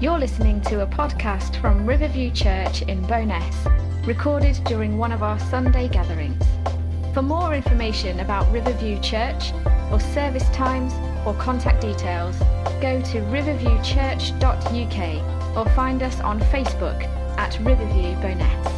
You're listening to a podcast from Riverview Church in Bowness, recorded during one of our Sunday gatherings. For more information about Riverview Church, or service times, or contact details, go to riverviewchurch.uk or find us on Facebook at Riverview Bowness.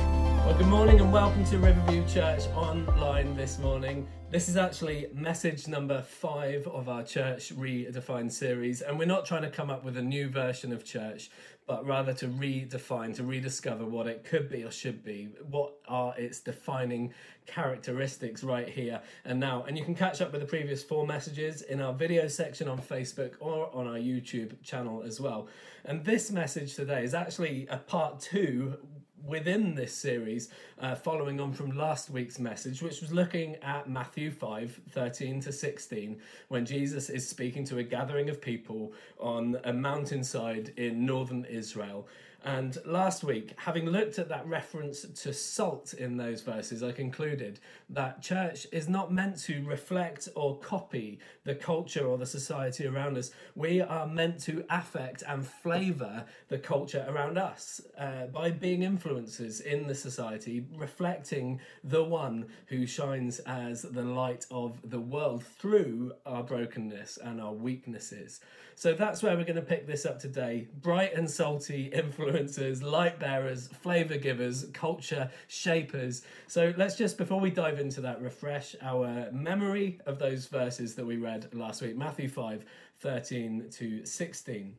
Well, good morning and welcome to Riverview Church online this morning. This is actually message number five of our Church Redefined series, and we're not trying to come up with a new version of church, but rather to redefine, to rediscover what it could be or should be. What are its defining characteristics right here and now? And you can catch up with the previous four messages in our video section on Facebook or on our YouTube channel as well. And this message today is actually a part two within this series, uh, following on from last week's message, which was looking at Matthew 5 13 to 16, when Jesus is speaking to a gathering of people on a mountainside in northern Israel. And last week, having looked at that reference to salt in those verses, I concluded that church is not meant to reflect or copy the culture or the society around us. We are meant to affect and flavour the culture around us uh, by being influencers in the society, reflecting the one who shines as the light of the world through our brokenness and our weaknesses. So that's where we're going to pick this up today. Bright and salty influencers, light bearers, flavour givers, culture shapers. So let's just, before we dive into that, refresh our memory of those verses that we read last week Matthew 5 13 to 16.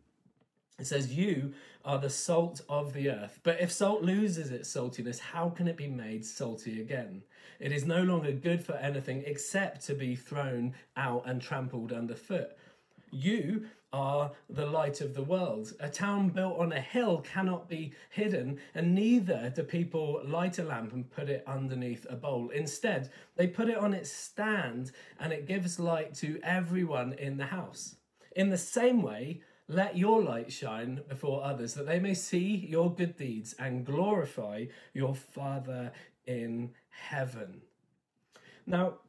It says, You are the salt of the earth. But if salt loses its saltiness, how can it be made salty again? It is no longer good for anything except to be thrown out and trampled underfoot. You are the light of the world. A town built on a hill cannot be hidden, and neither do people light a lamp and put it underneath a bowl. Instead, they put it on its stand and it gives light to everyone in the house. In the same way, let your light shine before others, that they may see your good deeds and glorify your Father in heaven. Now,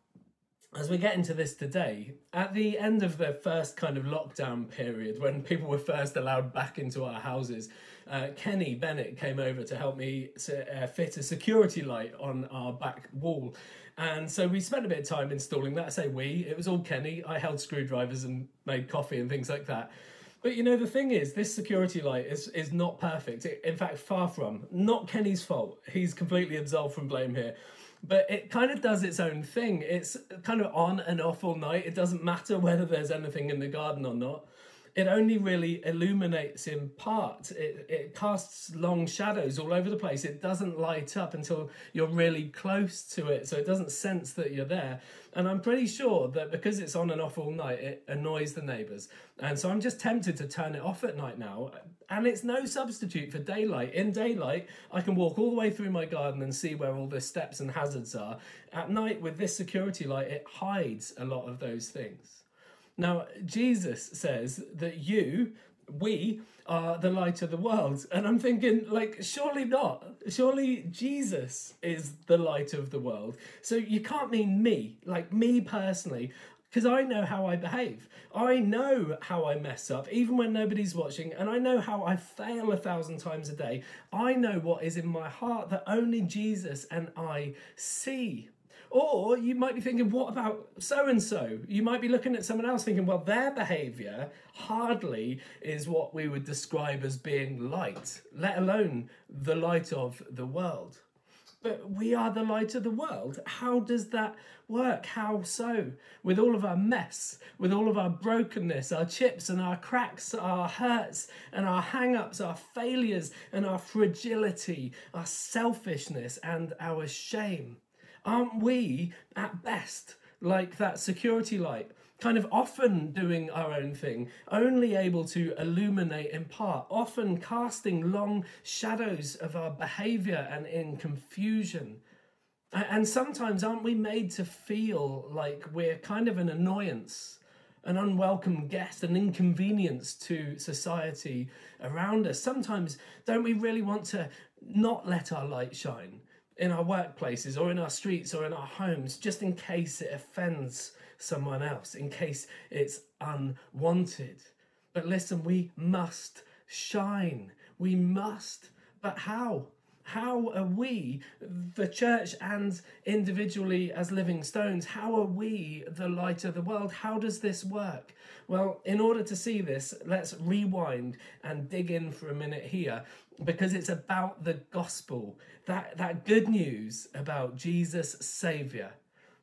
as we get into this today, at the end of the first kind of lockdown period, when people were first allowed back into our houses, uh, Kenny Bennett came over to help me uh, fit a security light on our back wall. And so we spent a bit of time installing that. I say we, it was all Kenny. I held screwdrivers and made coffee and things like that. But you know, the thing is, this security light is, is not perfect. It, in fact, far from. Not Kenny's fault. He's completely absolved from blame here but it kind of does its own thing. It's kind of on and off all night. It doesn't matter whether there's anything in the garden or not. It only really illuminates in part. It, it casts long shadows all over the place. It doesn't light up until you're really close to it, so it doesn't sense that you're there. And I'm pretty sure that because it's on and off all night, it annoys the neighbours. And so I'm just tempted to turn it off at night now. And it's no substitute for daylight. In daylight, I can walk all the way through my garden and see where all the steps and hazards are. At night, with this security light, it hides a lot of those things. Now, Jesus says that you, we, are the light of the world. And I'm thinking, like, surely not. Surely Jesus is the light of the world. So you can't mean me, like me personally because I know how I behave. I know how I mess up, even when nobody's watching, and I know how I fail a thousand times a day. I know what is in my heart that only Jesus and I see. Or you might be thinking, what about so and so? You might be looking at someone else thinking, well, their behavior hardly is what we would describe as being light, let alone the light of the world. But we are the light of the world. How does that work? How so? With all of our mess, with all of our brokenness, our chips and our cracks, our hurts and our hang ups, our failures and our fragility, our selfishness and our shame. Aren't we, at best, like that security light? kind of often doing our own thing, only able to illuminate in part, often casting long shadows of our behavior and in confusion. And sometimes aren't we made to feel like we're kind of an annoyance, an unwelcome guest, an inconvenience to society around us? Sometimes don't we really want to not let our light shine in our workplaces or in our streets or in our homes just in case it offends someone else in case it's unwanted. But listen, we must shine. We must. But how? How are we, the church and individually as living stones, how are we the light of the world? How does this work? Well, in order to see this, let's rewind and dig in for a minute here because it's about the gospel, that, that good news about Jesus, Saviour.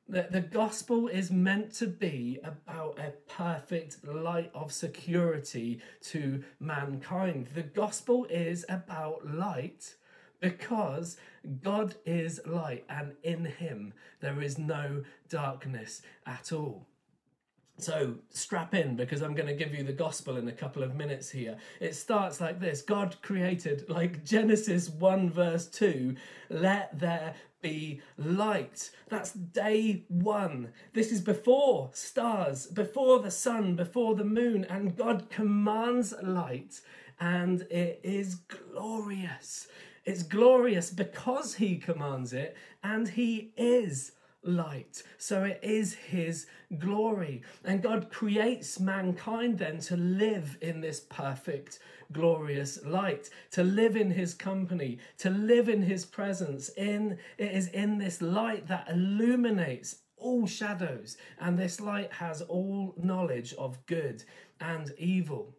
The, the gospel is meant to be about a perfect light of security to mankind. The gospel is about light because God is light and in him there is no darkness at all. So strap in because I'm going to give you the gospel in a couple of minutes here. It starts like this God created, like Genesis 1, verse 2, let there be light. That's day one. This is before stars, before the sun, before the moon, and God commands light, and it is glorious. It's glorious because He commands it, and He is light. So it is his glory. And God creates mankind then to live in this perfect, glorious light, to live in his company, to live in his presence. In it is in this light that illuminates all shadows, and this light has all knowledge of good and evil.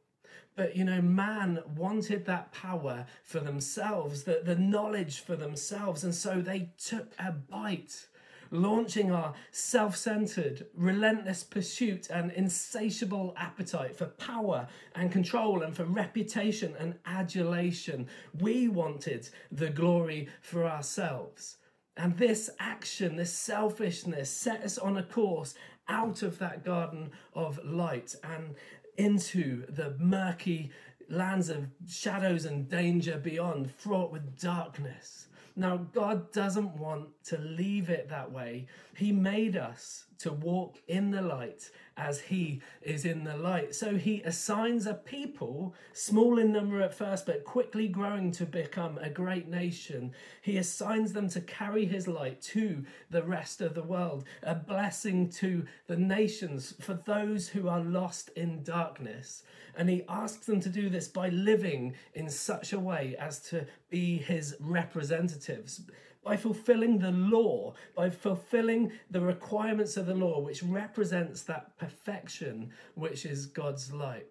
But you know, man wanted that power for themselves, the, the knowledge for themselves, and so they took a bite launching our self centered, relentless pursuit and insatiable appetite for power and control and for reputation and adulation. We wanted the glory for ourselves. And this action, this selfishness, set us on a course out of that garden of light and into the murky lands of shadows and danger beyond, fraught with darkness. Now, God doesn't want to leave it that way. He made us to walk in the light as He is in the light. So He assigns a people, small in number at first, but quickly growing to become a great nation. He assigns them to carry His light to the rest of the world, a blessing to the nations for those who are lost in darkness. And he asks them to do this by living in such a way as to be his representatives, by fulfilling the law, by fulfilling the requirements of the law, which represents that perfection which is God's light.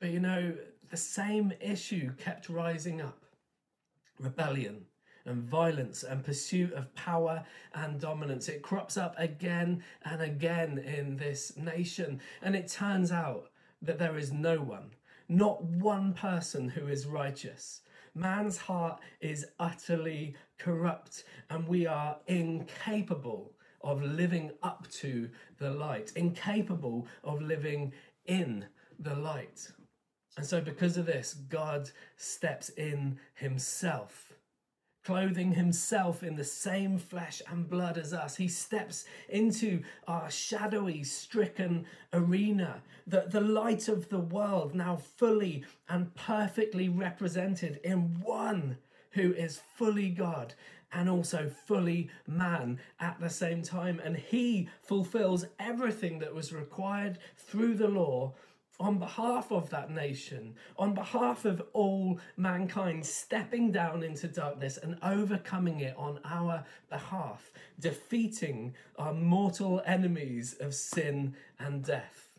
But you know, the same issue kept rising up rebellion and violence and pursuit of power and dominance. It crops up again and again in this nation. And it turns out that there is no one, not one person who is righteous. Man's heart is utterly corrupt, and we are incapable of living up to the light, incapable of living in the light. And so, because of this, God steps in himself clothing himself in the same flesh and blood as us. He steps into our shadowy, stricken arena, the, the light of the world, now fully and perfectly represented in one who is fully God and also fully man at the same time. And he fulfills everything that was required through the law on behalf of that nation, on behalf of all mankind, stepping down into darkness and overcoming it on our behalf, defeating our mortal enemies of sin and death.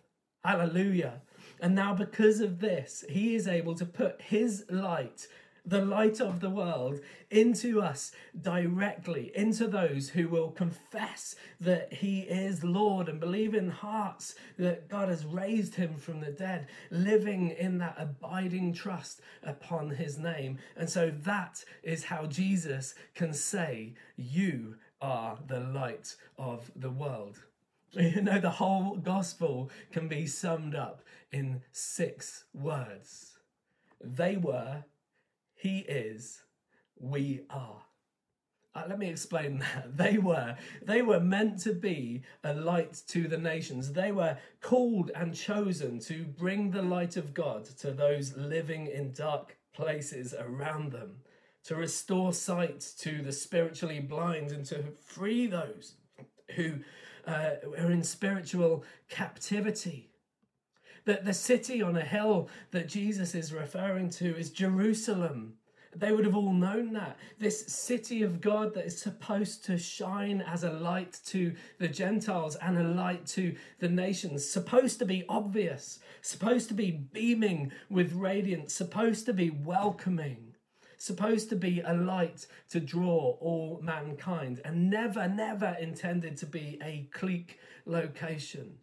Hallelujah. And now, because of this, he is able to put his light the light of the world into us directly, into those who will confess that He is Lord and believe in hearts that God has raised Him from the dead, living in that abiding trust upon His name. And so that is how Jesus can say, You are the light of the world. You know, the whole gospel can be summed up in six words. They were he is, we are. Uh, let me explain that. They were they were meant to be a light to the nations. They were called and chosen to bring the light of God to those living in dark places around them, to restore sight to the spiritually blind and to free those who uh, are in spiritual captivity. That the city on a hill that Jesus is referring to is Jerusalem. They would have all known that. This city of God that is supposed to shine as a light to the Gentiles and a light to the nations, supposed to be obvious, supposed to be beaming with radiance, supposed to be welcoming, supposed to be a light to draw all mankind, and never, never intended to be a clique location.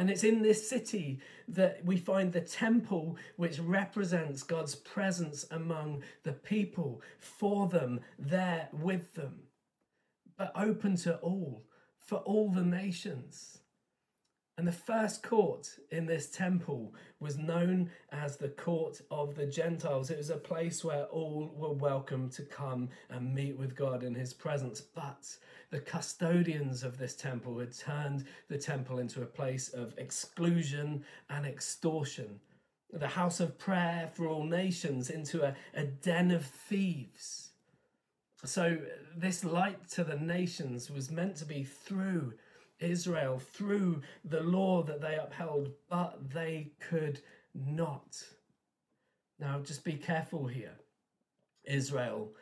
And it's in this city that we find the temple, which represents God's presence among the people, for them, there with them, but open to all, for all the nations. And the first court in this temple was known as the court of the Gentiles. It was a place where all were welcome to come and meet with God in his presence. But the custodians of this temple had turned the temple into a place of exclusion and extortion. The house of prayer for all nations into a, a den of thieves. So, this light to the nations was meant to be through Israel through the law that they upheld, but they could not. Now, just be careful here. Israel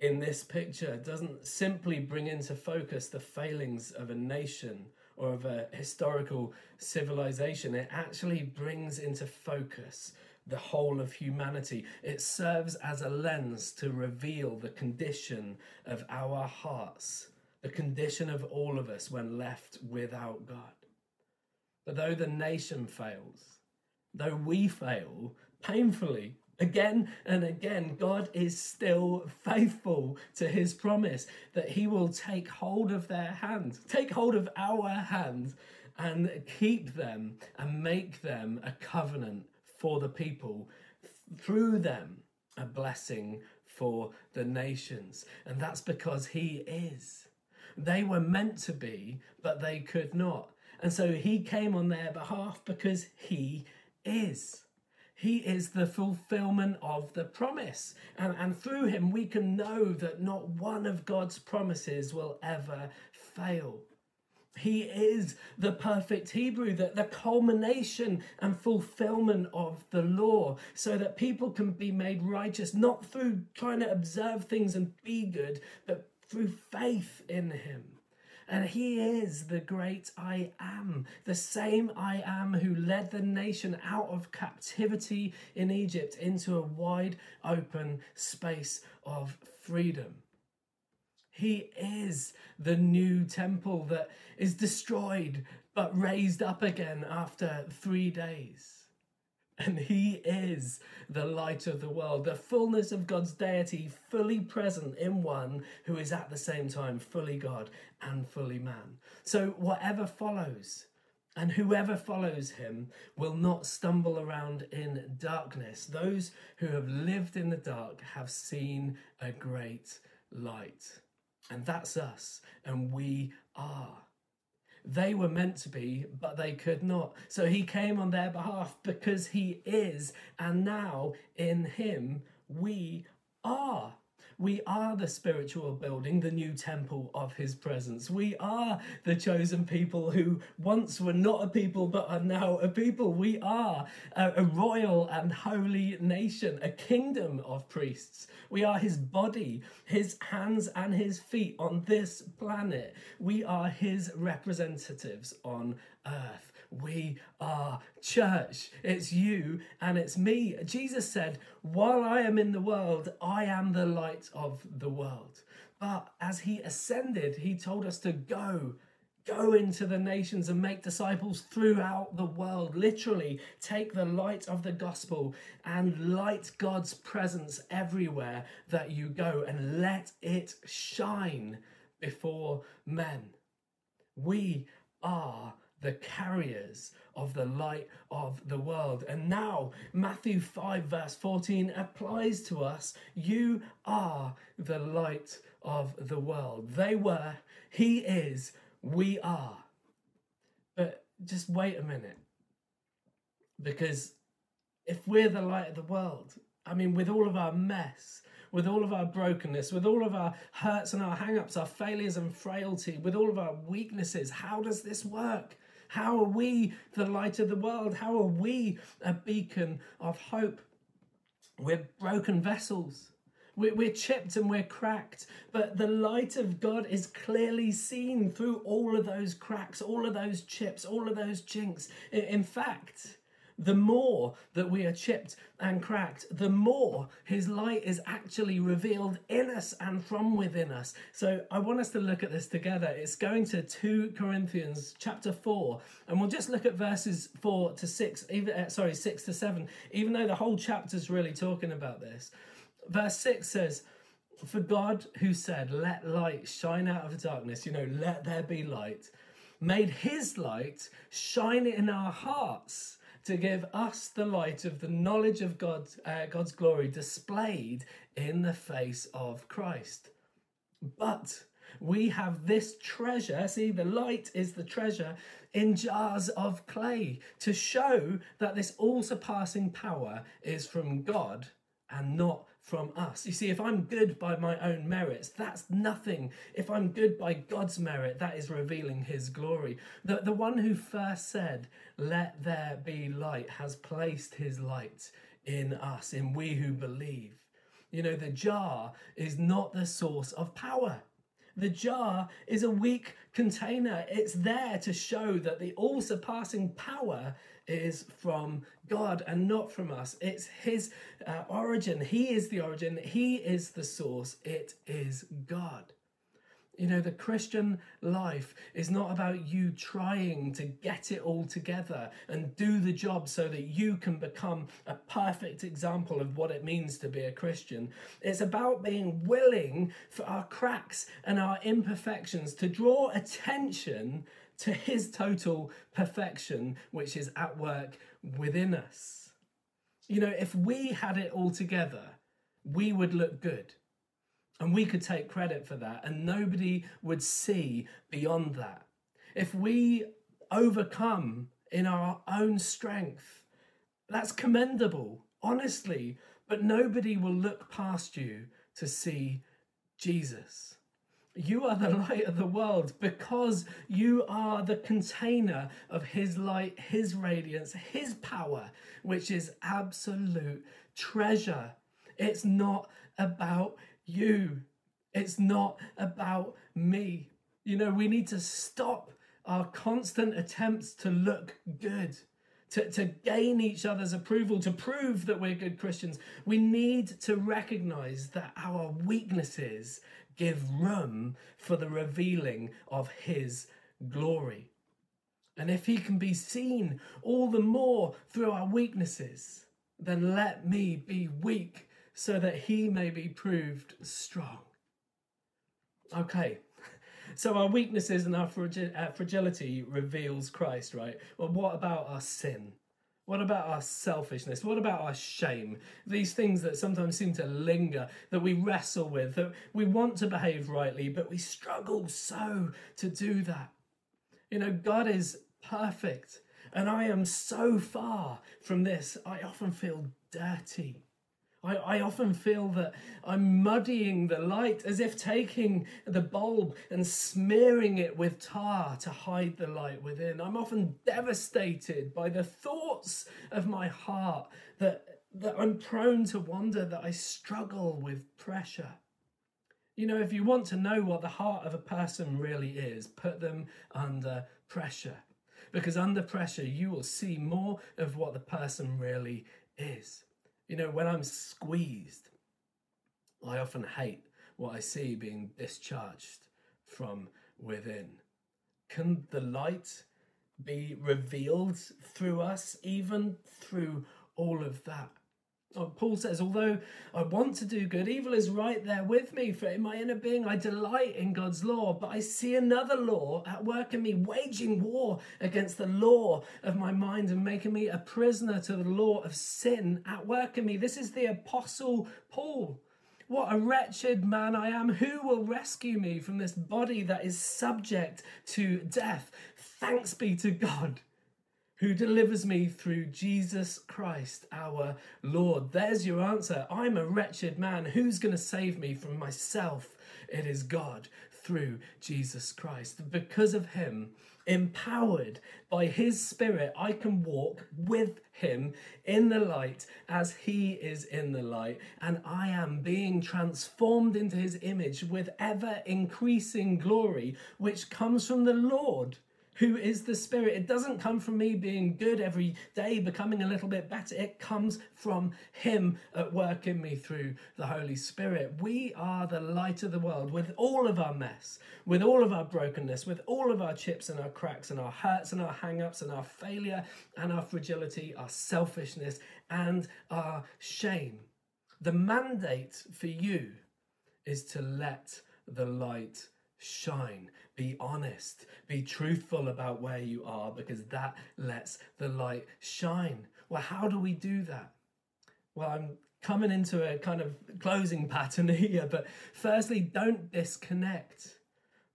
in this picture doesn't simply bring into focus the failings of a nation or of a historical civilization, it actually brings into focus the whole of humanity. It serves as a lens to reveal the condition of our hearts the condition of all of us when left without God. But though the nation fails, though we fail painfully again and again, God is still faithful to his promise that he will take hold of their hand, take hold of our hand, and keep them and make them a covenant for the people, through them, a blessing for the nations. And that's because he is. They were meant to be, but they could not. And so he came on their behalf because he is. He is the fulfillment of the promise. And, and through him, we can know that not one of God's promises will ever fail. He is the perfect Hebrew, the, the culmination and fulfillment of the law, so that people can be made righteous, not through trying to observe things and be good, but through faith in him. And he is the great I am, the same I am who led the nation out of captivity in Egypt into a wide open space of freedom. He is the new temple that is destroyed but raised up again after three days. And he is the light of the world, the fullness of God's deity, fully present in one who is at the same time fully God and fully man. So, whatever follows, and whoever follows him will not stumble around in darkness. Those who have lived in the dark have seen a great light. And that's us, and we are. They were meant to be, but they could not. So he came on their behalf because he is, and now in him we are. We are the spiritual building, the new temple of his presence. We are the chosen people who once were not a people but are now a people. We are a, a royal and holy nation, a kingdom of priests. We are his body, his hands and his feet on this planet. We are his representatives on earth. We are church. It's you and it's me. Jesus said, While I am in the world, I am the light of the world. But as he ascended, he told us to go. Go into the nations and make disciples throughout the world. Literally, take the light of the gospel and light God's presence everywhere that you go and let it shine before men. We are the carriers of the light of the world. And now, Matthew 5, verse 14 applies to us. You are the light of the world. They were, He is, we are. But just wait a minute. Because if we're the light of the world, I mean, with all of our mess, with all of our brokenness, with all of our hurts and our hang ups, our failures and frailty, with all of our weaknesses, how does this work? How are we the light of the world? How are we a beacon of hope? We're broken vessels. We're chipped and we're cracked, but the light of God is clearly seen through all of those cracks, all of those chips, all of those chinks. In fact, the more that we are chipped and cracked, the more his light is actually revealed in us and from within us. So I want us to look at this together. It's going to 2 Corinthians chapter 4, and we'll just look at verses 4 to 6, even uh, sorry, 6 to 7, even though the whole chapter is really talking about this. Verse 6 says, For God, who said, Let light shine out of darkness, you know, let there be light, made his light shine in our hearts to give us the light of the knowledge of God, uh, God's glory displayed in the face of Christ. But we have this treasure, see, the light is the treasure in jars of clay to show that this all surpassing power is from God and not from us. You see, if I'm good by my own merits, that's nothing. If I'm good by God's merit, that is revealing his glory. The, the one who first said, Let there be light, has placed his light in us, in we who believe. You know, the jar is not the source of power. The jar is a weak container. It's there to show that the all surpassing power is from God and not from us. It's His uh, origin. He is the origin, He is the source. It is God. You know, the Christian life is not about you trying to get it all together and do the job so that you can become a perfect example of what it means to be a Christian. It's about being willing for our cracks and our imperfections to draw attention to his total perfection, which is at work within us. You know, if we had it all together, we would look good. And we could take credit for that, and nobody would see beyond that. If we overcome in our own strength, that's commendable, honestly, but nobody will look past you to see Jesus. You are the light of the world because you are the container of His light, His radiance, His power, which is absolute treasure. It's not about you, it's not about me. You know, we need to stop our constant attempts to look good. To, to gain each other's approval, to prove that we're good Christians, we need to recognize that our weaknesses give room for the revealing of His glory. And if He can be seen all the more through our weaknesses, then let me be weak so that He may be proved strong. Okay, so our weaknesses and our uh, fragility reveals Christ, right? Well, what about our sin? What about our selfishness? What about our shame? These things that sometimes seem to linger, that we wrestle with, that we want to behave rightly, but we struggle so to do that. You know, God is perfect, and I am so far from this. I often feel dirty. I, I often feel that I'm muddying the light as if taking the bulb and smearing it with tar to hide the light within. I'm often devastated by the thoughts of my heart that, that I'm prone to wonder that I struggle with pressure. You know, if you want to know what the heart of a person really is, put them under pressure. Because under pressure, you will see more of what the person really is. You know, when I'm squeezed, I often hate what I see being discharged from within. Can the light be revealed through us, even through all of that? Oh, Paul says, although I want to do good, evil is right there with me. For in my inner being, I delight in God's law, but I see another law at work in me, waging war against the law of my mind and making me a prisoner to the law of sin at work in me. This is the Apostle Paul. What a wretched man I am. Who will rescue me from this body that is subject to death? Thanks be to God who delivers me through Jesus Christ our Lord. There's your answer. I'm a wretched man. Who's going to save me from myself? It is God through Jesus Christ. Because of him, empowered by his spirit, I can walk with him in the light as he is in the light. And I am being transformed into his image with ever increasing glory, which comes from the Lord who is the Spirit. It doesn't come from me being good every day, becoming a little bit better. It comes from Him at work in me through the Holy Spirit. We are the light of the world with all of our mess, with all of our brokenness, with all of our chips and our cracks and our hurts and our hang ups and our failure and our fragility, our selfishness and our shame. The mandate for you is to let the light shine. Be honest. Be truthful about where you are because that lets the light shine. Well, how do we do that? Well, I'm coming into a kind of closing pattern here, but firstly, don't disconnect.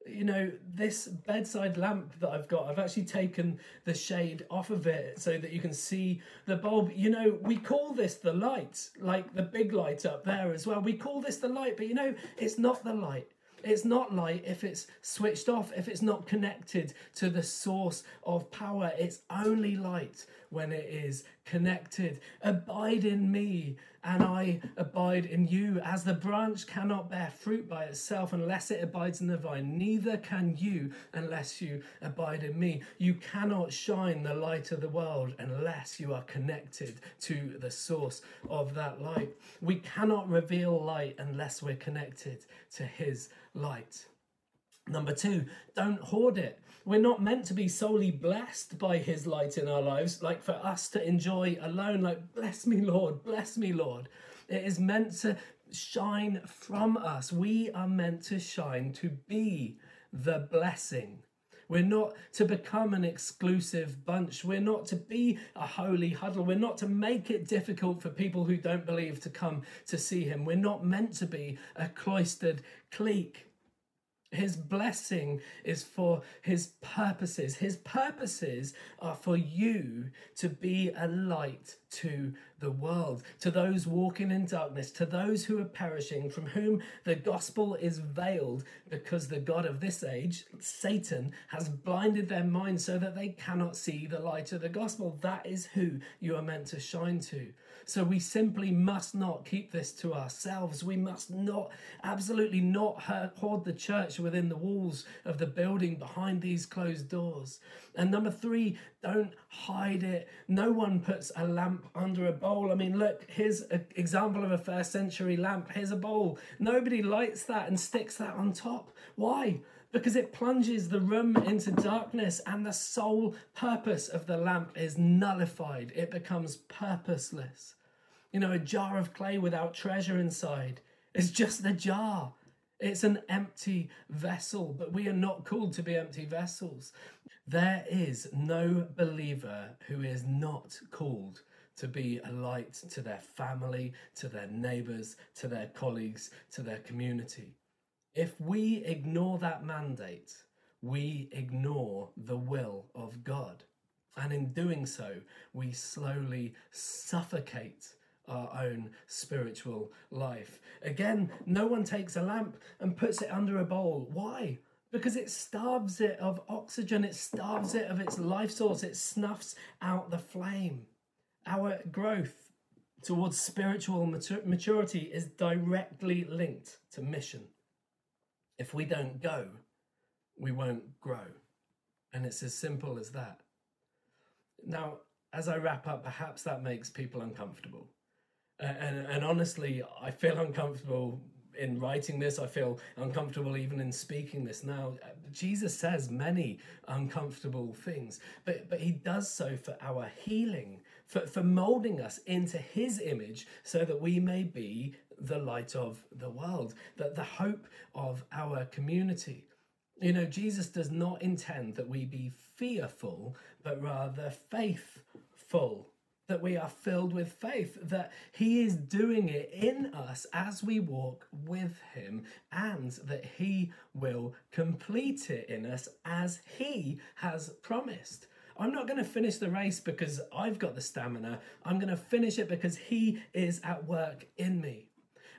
You know, this bedside lamp that I've got, I've actually taken the shade off of it so that you can see the bulb. You know, we call this the light, like the big light up there as well. We call this the light, but you know, it's not the light. It's not light if it's switched off, if it's not connected to the source of power. It's only light when it is connected. Abide in me, and I abide in you. As the branch cannot bear fruit by itself unless it abides in the vine, neither can you unless you abide in me. You cannot shine the light of the world unless you are connected to the source of that light. We cannot reveal light unless we're connected to his light. Number two, don't hoard it. We're not meant to be solely blessed by His light in our lives, like for us to enjoy alone, like, bless me, Lord, bless me, Lord. It is meant to shine from us. We are meant to shine to be the blessing. We're not to become an exclusive bunch. We're not to be a holy huddle. We're not to make it difficult for people who don't believe to come to see Him. We're not meant to be a cloistered clique. His blessing is for his purposes. His purposes are for you to be a light to the world, to those walking in darkness, to those who are perishing, from whom the gospel is veiled, because the God of this age, Satan, has blinded their minds so that they cannot see the light of the gospel. That is who you are meant to shine to. So we simply must not keep this to ourselves. We must not, absolutely not hoard the church within the walls of the building behind these closed doors. And number three, don't hide it. No one puts a lamp under a bowl. I mean, look, here's an example of a first century lamp. Here's a bowl. Nobody lights that and sticks that on top. Why? Because it plunges the room into darkness and the sole purpose of the lamp is nullified. It becomes purposeless. You know, a jar of clay without treasure inside is just a jar. It's an empty vessel, but we are not called to be empty vessels. There is no believer who is not called to be a light to their family, to their neighbours, to their colleagues, to their community. If we ignore that mandate, we ignore the will of God. And in doing so, we slowly suffocate our own spiritual life. Again, no one takes a lamp and puts it under a bowl. Why? Because it starves it of oxygen, it starves it of its life source, it snuffs out the flame. Our growth towards spiritual maturity is directly linked to mission. If we don't go, we won't grow. And it's as simple as that. Now, as I wrap up, perhaps that makes people uncomfortable. And, and honestly, I feel uncomfortable in writing this. I feel uncomfortable even in speaking this now. Jesus says many uncomfortable things, but, but he does so for our healing, for, for molding us into his image so that we may be the light of the world, that the hope of our community. You know, Jesus does not intend that we be fearful, but rather faithful. That we are filled with faith, that He is doing it in us as we walk with Him, and that He will complete it in us as He has promised. I'm not going to finish the race because I've got the stamina. I'm going to finish it because He is at work in me.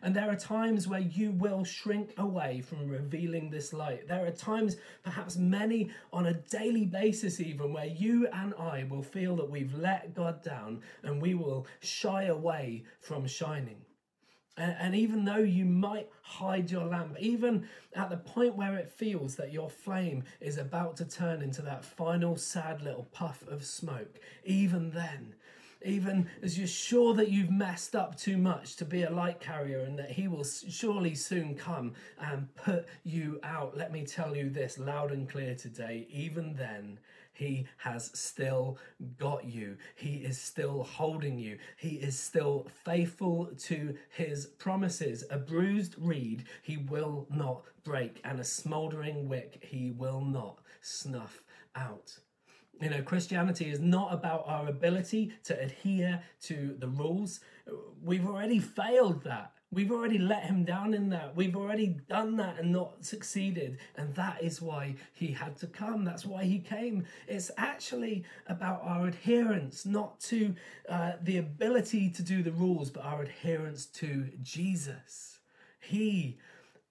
And there are times where you will shrink away from revealing this light. There are times, perhaps many on a daily basis, even, where you and I will feel that we've let God down and we will shy away from shining. And, even though you might hide your lamp, even at the point where it feels that your flame is about to turn into that final sad little puff of smoke, even then, even as you're sure that you've messed up too much to be a light carrier and that He will surely soon come and put you out. Let me tell you this loud and clear today, even then, he has still got you. He is still holding you. He is still faithful to his promises. A bruised reed he will not break, and a smouldering wick he will not snuff out. You know, Christianity is not about our ability to adhere to the rules. We've already failed that. We've already let him down in that. We've already done that and not succeeded. And that is why he had to come. That's why he came. It's actually about our adherence, not to uh, the ability to do the rules, but our adherence to Jesus. He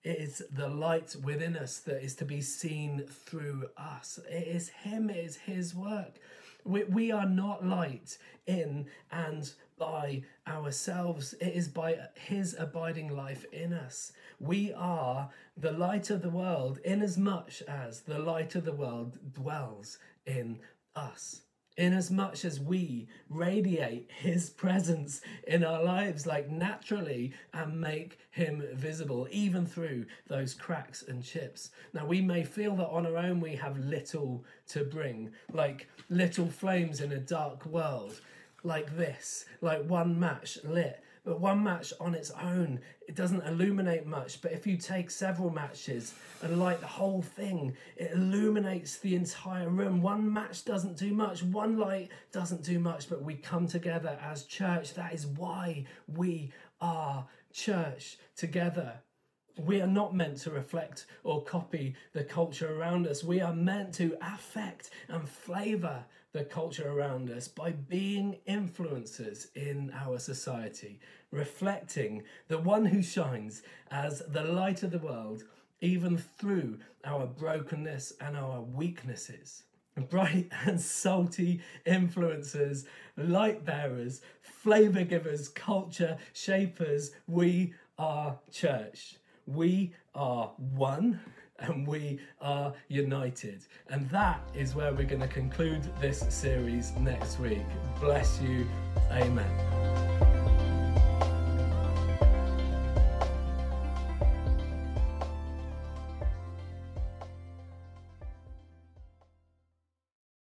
is the light within us that is to be seen through us. It is Him, it is His work. We, we are not light in and by ourselves, it is by His abiding life in us. We are the light of the world, inasmuch as the light of the world dwells in us. Inasmuch as we radiate His presence in our lives like naturally and make Him visible, even through those cracks and chips. Now, we may feel that on our own we have little to bring, like little flames in a dark world like this, like one match lit. But one match on its own, it doesn't illuminate much. But if you take several matches and light the whole thing, it illuminates the entire room. One match doesn't do much, one light doesn't do much, but we come together as church. That is why we are church together. We are not meant to reflect or copy the culture around us. We are meant to affect and flavour the culture around us by being influencers in our society, reflecting the one who shines as the light of the world, even through our brokenness and our weaknesses. Bright and salty influencers, light bearers, flavour givers, culture shapers, we are church. We are one and we are united. And that is where we're going to conclude this series next week. Bless you. Amen.